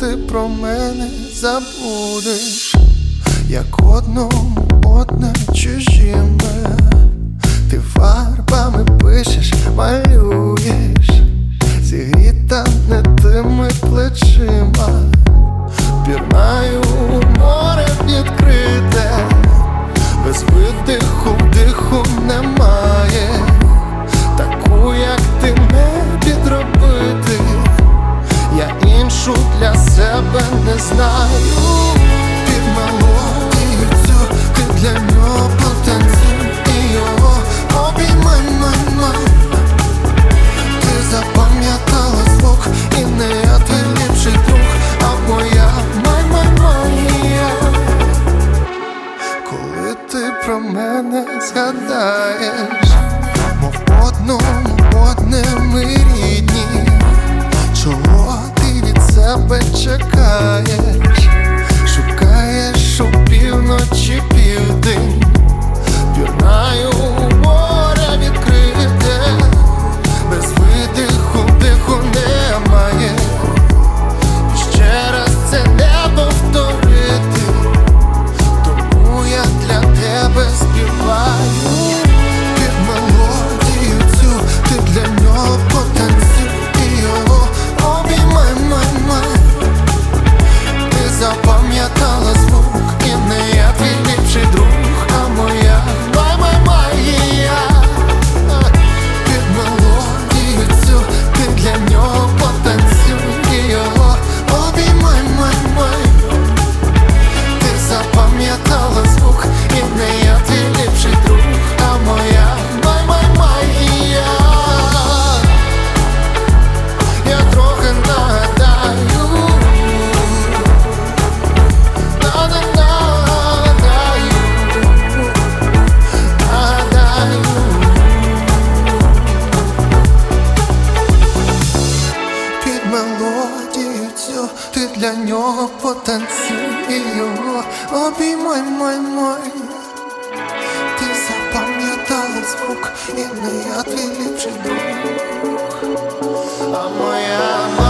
ти про мене забудеш, як одному одне чужіме, ти фарбами пишеш, малюєш, зігріта не тими плечима, пірнаю море відкрите, без видиху, диху немає, таку, як ти не Я іншу для себе не знаю. Під мелодію цю ти для нього потанцюй. І його обіймай, май, май. Ти запам'ятала звук і не я твій ліпший друг, а моя май, май, моя Коли ти про мене згадаєш, мов одному одне ми ти від нього потанцюй і його обіймай, май, май Ти запам'ятала звук, і не я твій ліпший друг, а моя магія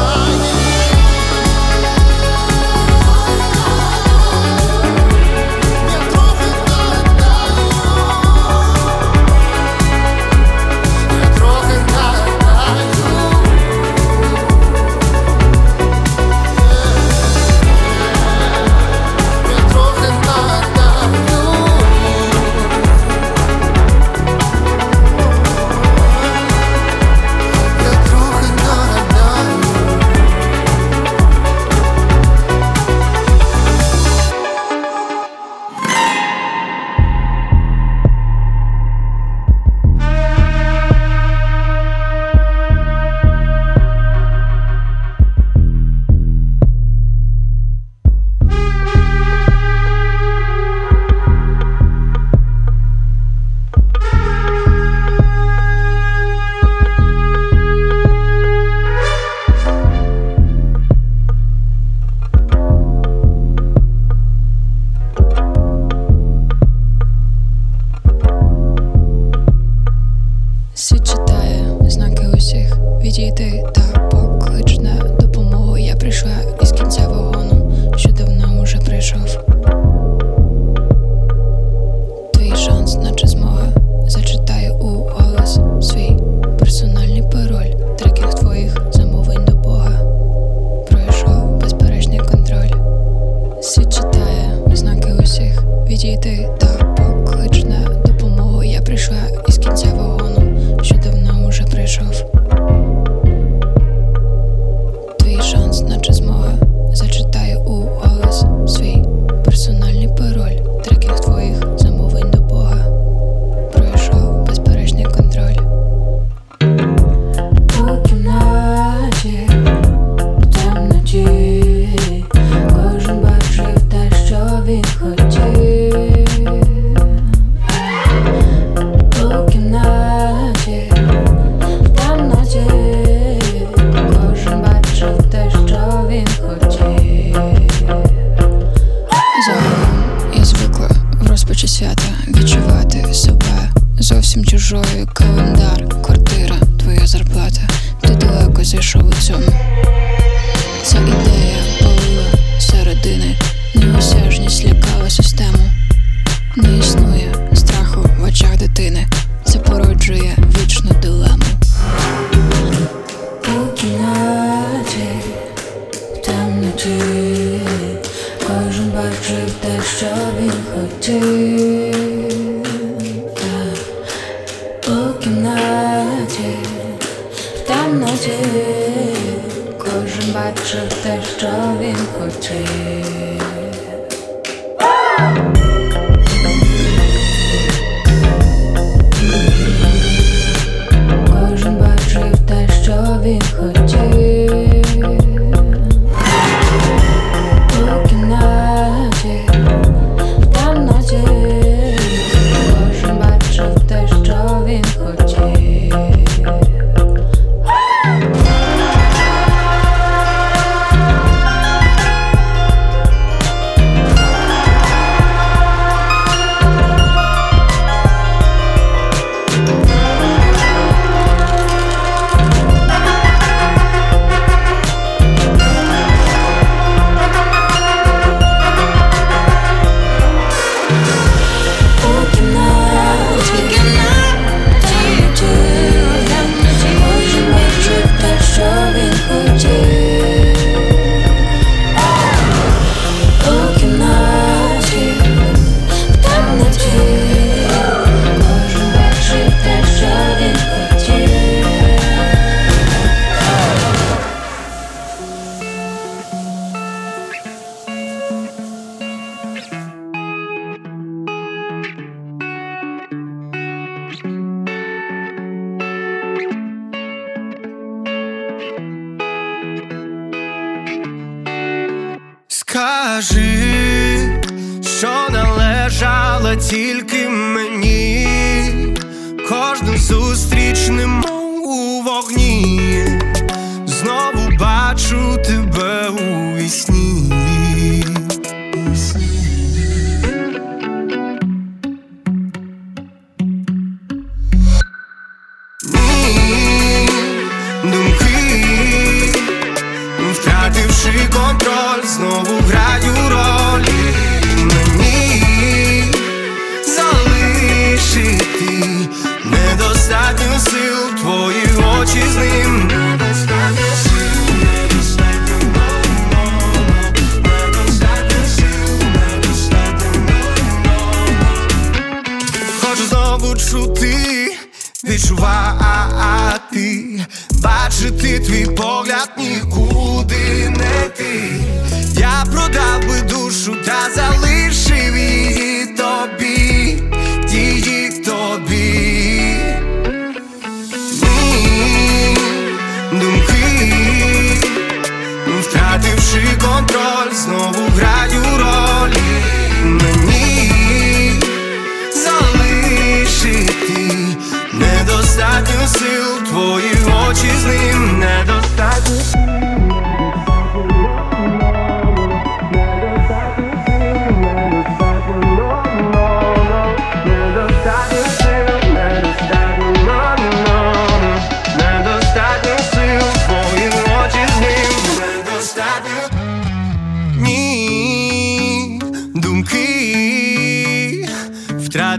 mam nadzieję. Korzym baczy w deszczowym chodzie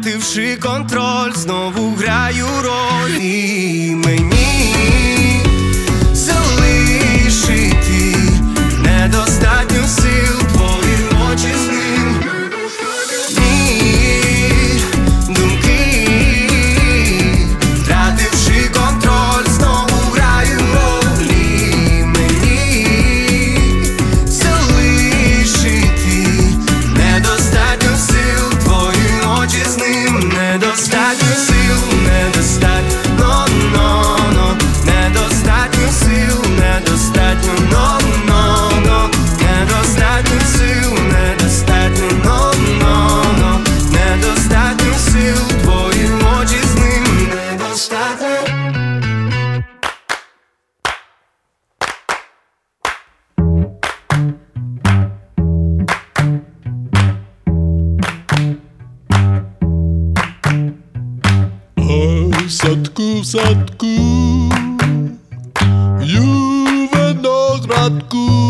втративши контроль, знову граю роль. І мені zadku, v zadku, ju v.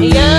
Yeah.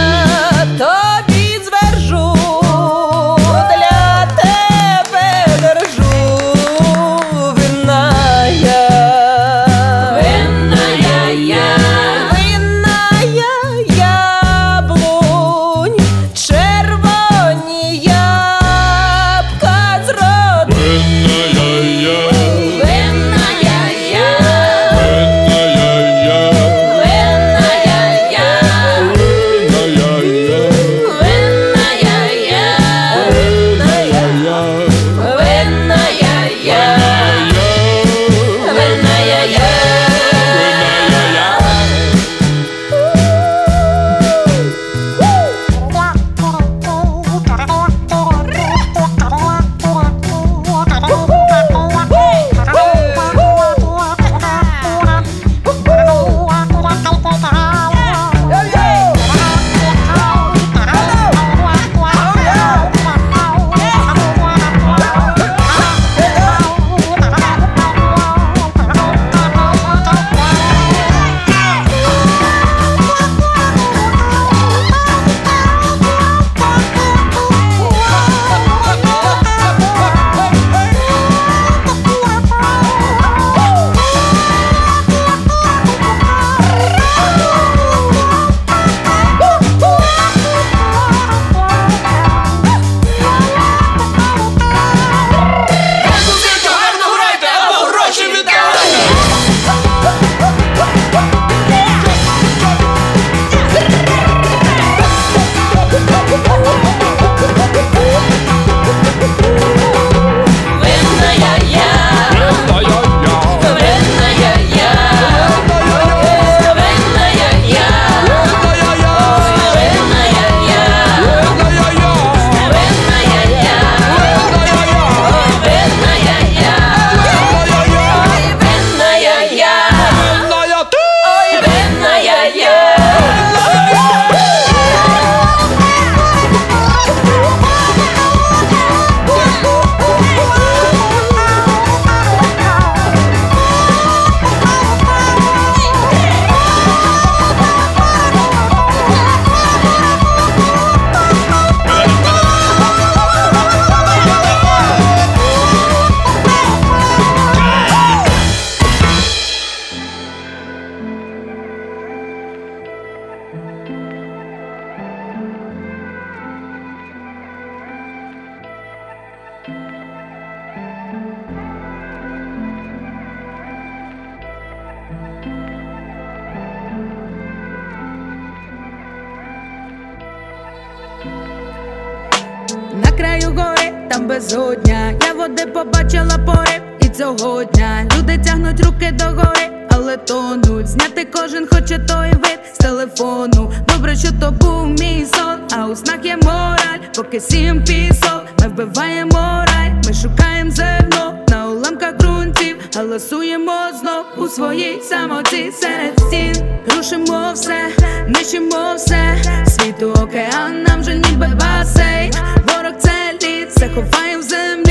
Цього дня. Люди тягнуть руки до гори, але тонуть. Зняти кожен хоче той вид з телефону. Добре, що то був мій сон, а у снах є мораль, поки сім пісок, ми вбиваємо рай, ми шукаємо зерно на уламках ґрунтів, галасуємо знов у своїй самоті серед стін. Рушимо все, нищимо все, світу океан нам же ніби басейн. Ворог це лід, ховає в землі,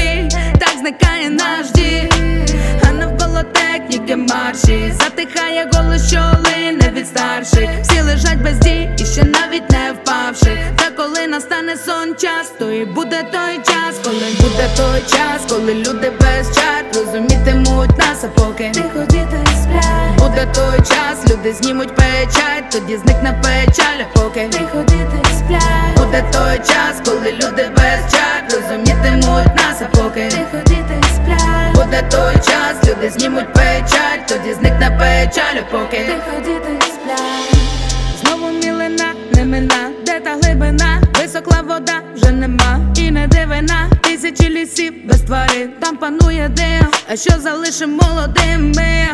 зникає наш дім. А навколо техніки марші. Затихає голос, лине від старших. Всі лежать без дій і ще навіть не впавши. Та коли настане сон час, то і буде той час, коли буде той час, коли люди без чар розумітимуть нас, а поки Тихо діти сплять, буде той час, люди знімуть печать, тоді зникне печаль, а поки тихо діти сплять, буде той час, коли люди без чар розумітимуть нас, а поки тихо Буде той час, люди знімуть печаль, тоді зникне печаль, поки тихо діти сплять, знову мілина, не мина, де та глибина, висохла вода, вже нема, і не дивина, тисячі лісів без тварин, там панує дим, а що залишим молодими?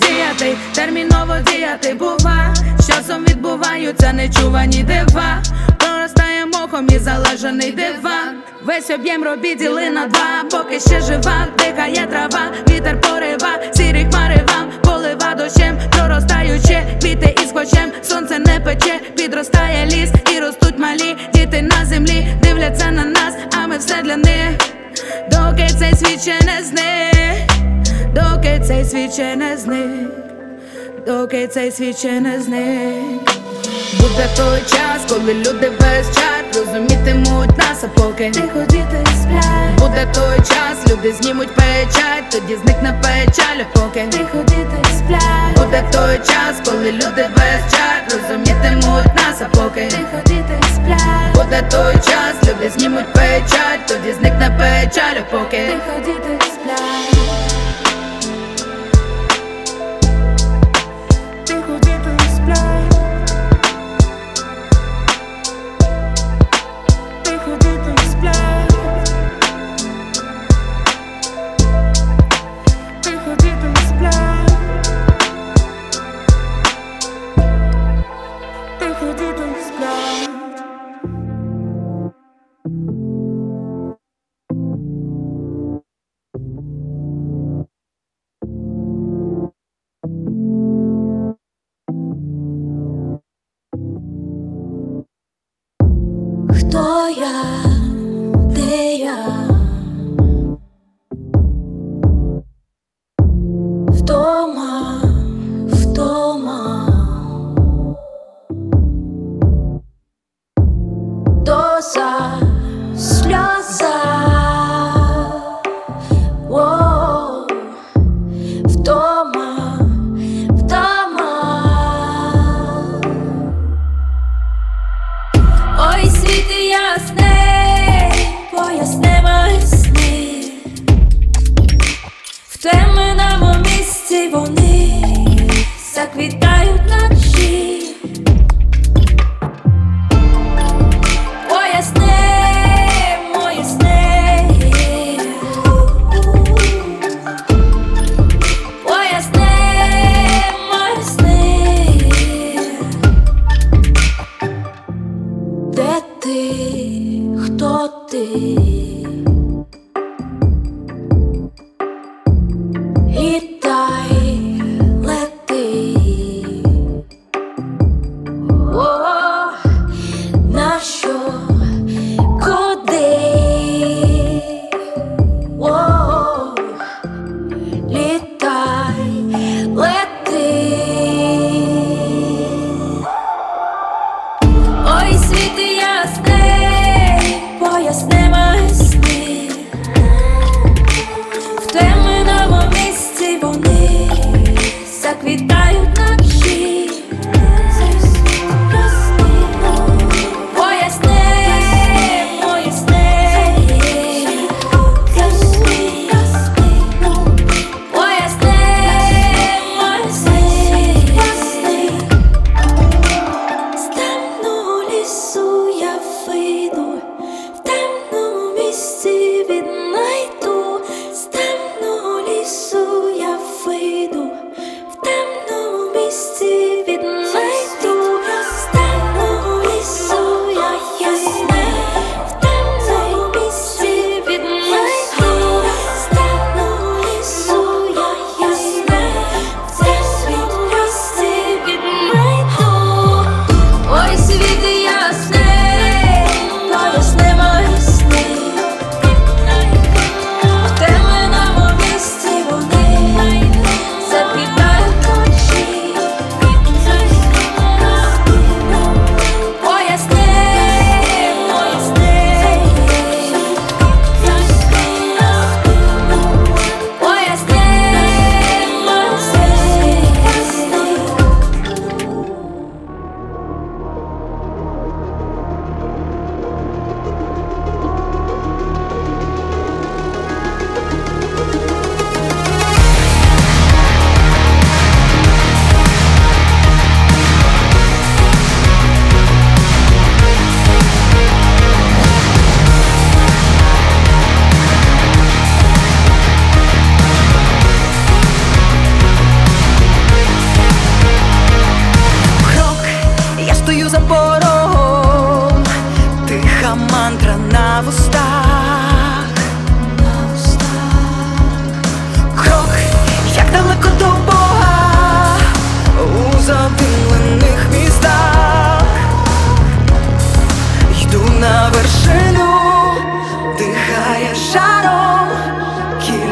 Діяти, терміново діяти бува, з часом відбуваються нечувані дива, проростає і залежаний диван. Весь об'єм робіт діли на два, поки ще жива, дихає трава, вітер порива, сірі хмари вам. Полива дощем, проростаючи, квіти із хочем, сонце не пече, підростає ліс і ростуть малі діти на землі, дивляться на нас, а ми все для них, доки цей світ ще не зник, доки цей світ ще не зник, доки цей світ ще не зник. Буде той час, коли люди без чар розумітимуть нас, а поки тихо діти сплять, буде той час, люди знімуть печать, тоді зникне печаль, а поки тихо діти сплять, буде той час, коли люди без чар розумітимуть нас, а поки тихо діти сплять, буде той час, люди знімуть печать, тоді зникне печаль, а поки тихо діти сплять.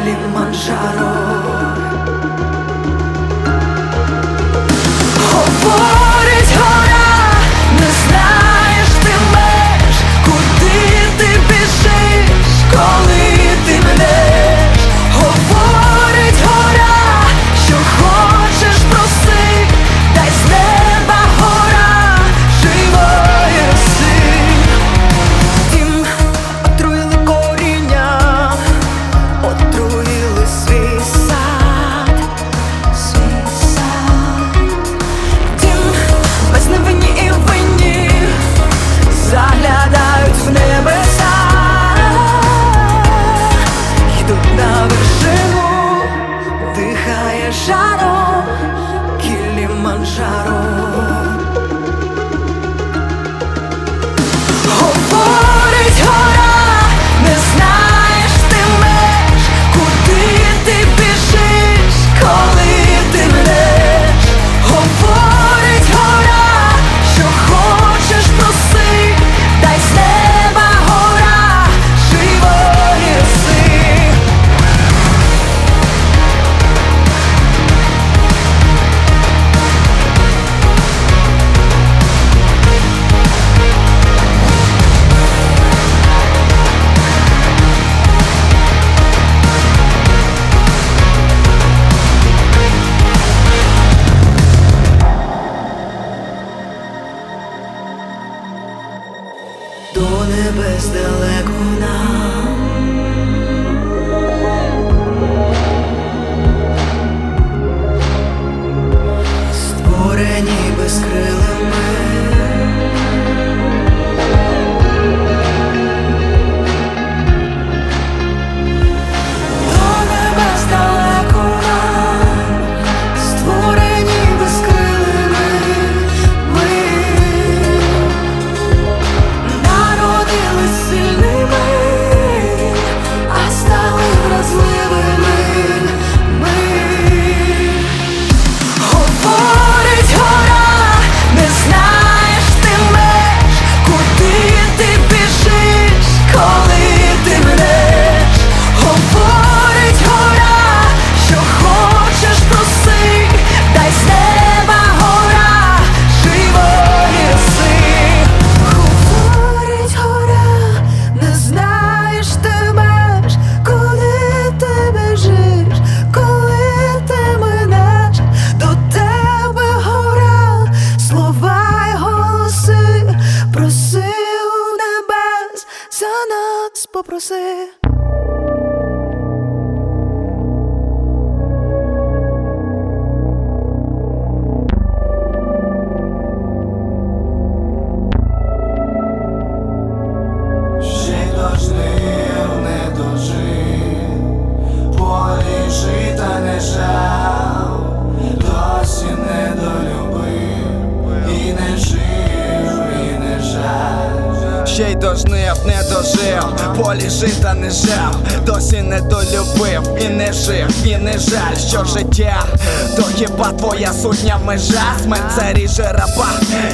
Кіліманджаро. Говорить Дожнив, не дожив, полі жита не жав, досі не долюбив, і не жив, і не жаль, що життя, то хіба твоя сутня межа, смерть це ріже раба,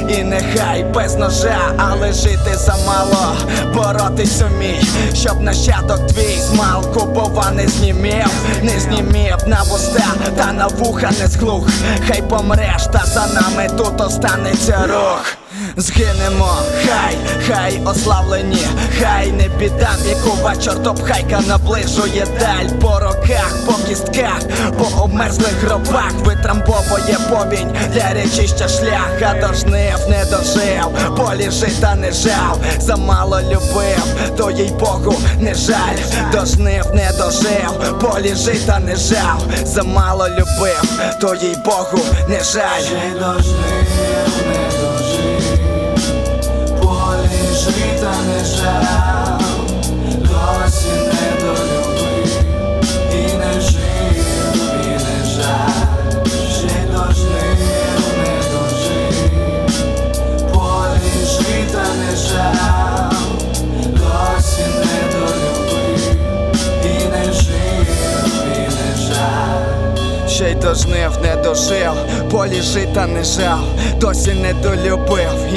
і нехай без ножа, але жити замало, боротись умій, щоб нащадок твій змалку, бува не знімів, не знімів на вуста, та на вуха не зглух, хай помреш, та за нами тут останеться рух. Згинемо, хай, хай ославлені, хай не біда, вікова чортопхайка наближує даль. По роках, по кістках, по обмерзлих гробах. Витрамбовує повінь для речища шлях, а дожнив не дожив, полі жита не жав, замало любив, то їй Богу не жаль, дожнив не дожив, полі жита не жав, замало любив, то їй Богу не жаль. Ще дожнив, не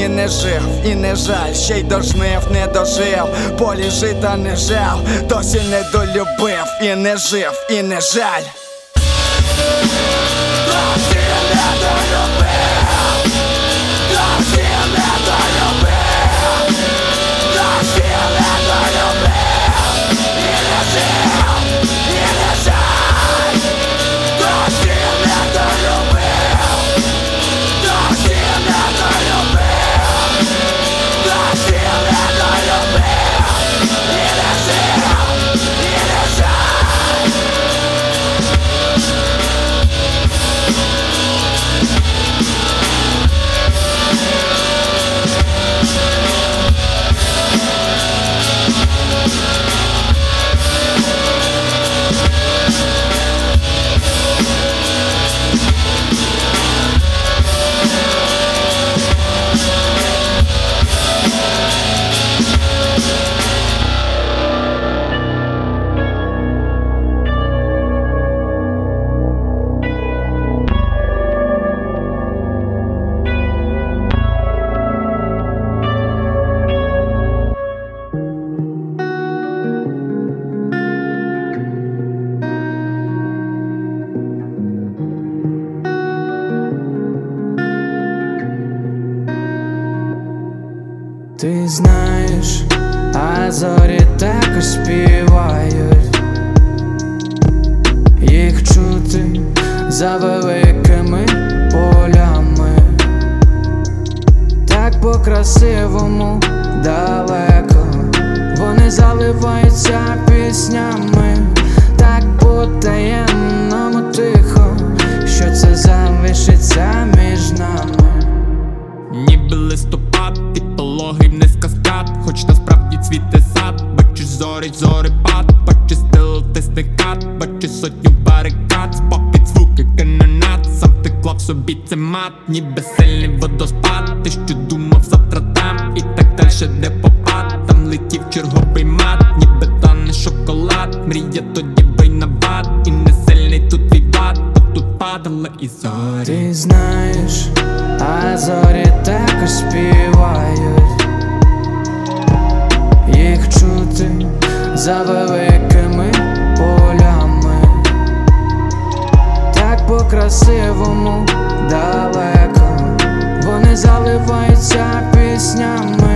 не жив, і не жаль, ще й дожнив, не дожив, полі жита не жав, досі не долюбив, і не жив, і не жаль. Красивому далеко, вони заливаються піснями, так по таємному тихо, що це залишиться між нами. Ніби листопад, ти пологий не каскад, хоч насправді цвіте сад, бачиш зорі, зорепад, бачиш стил тисникат, бачиш сотню барикад, спопід звуки канонат, сам ти клав собі це мат, ніби сильний водоспад, ти що думав? і дальше де попад, там летів черговий мат, ніби тане шоколад, мрія тоді бий на бат, і не сильний тут твій бат, бо тут падали і зорі. Ти знаєш, а зорі також співають, їх чути за великими полями, так по красивому далеко, вони заливаються піснями,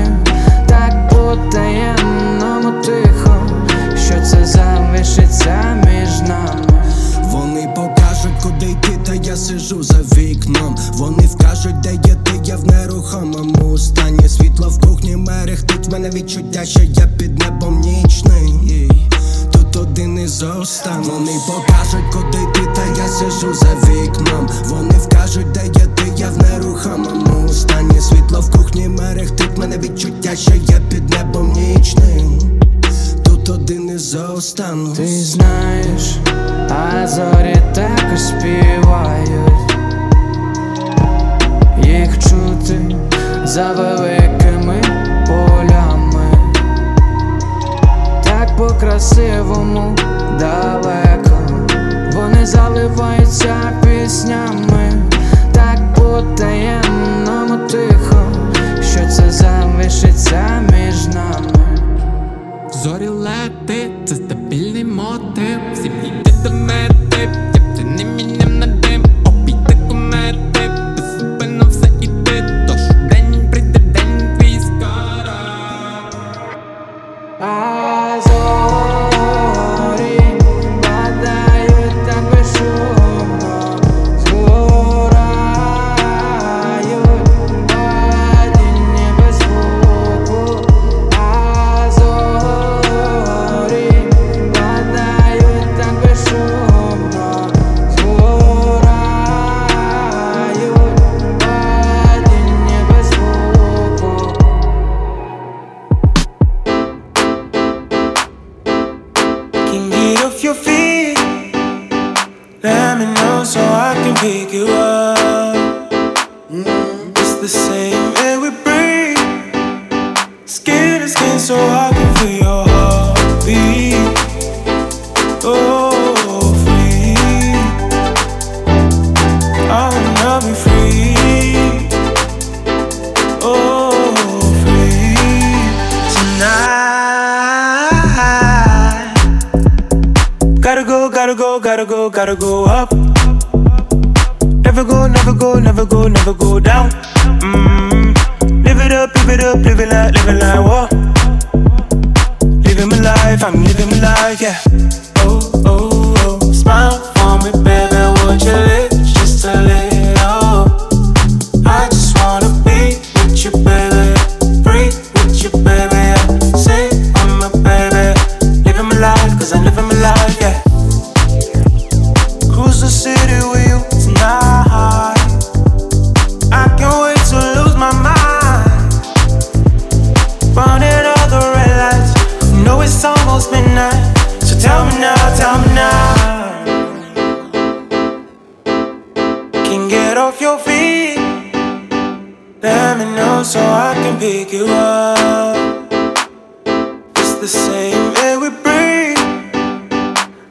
gotta go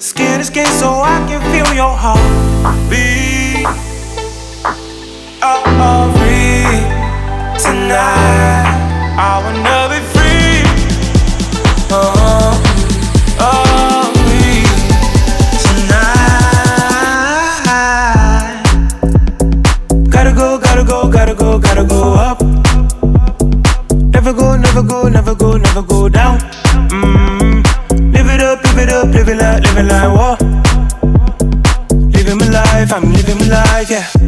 Skin to skin, so I can feel your heart beat. Oh, oh, free tonight. I wanna. Yeah.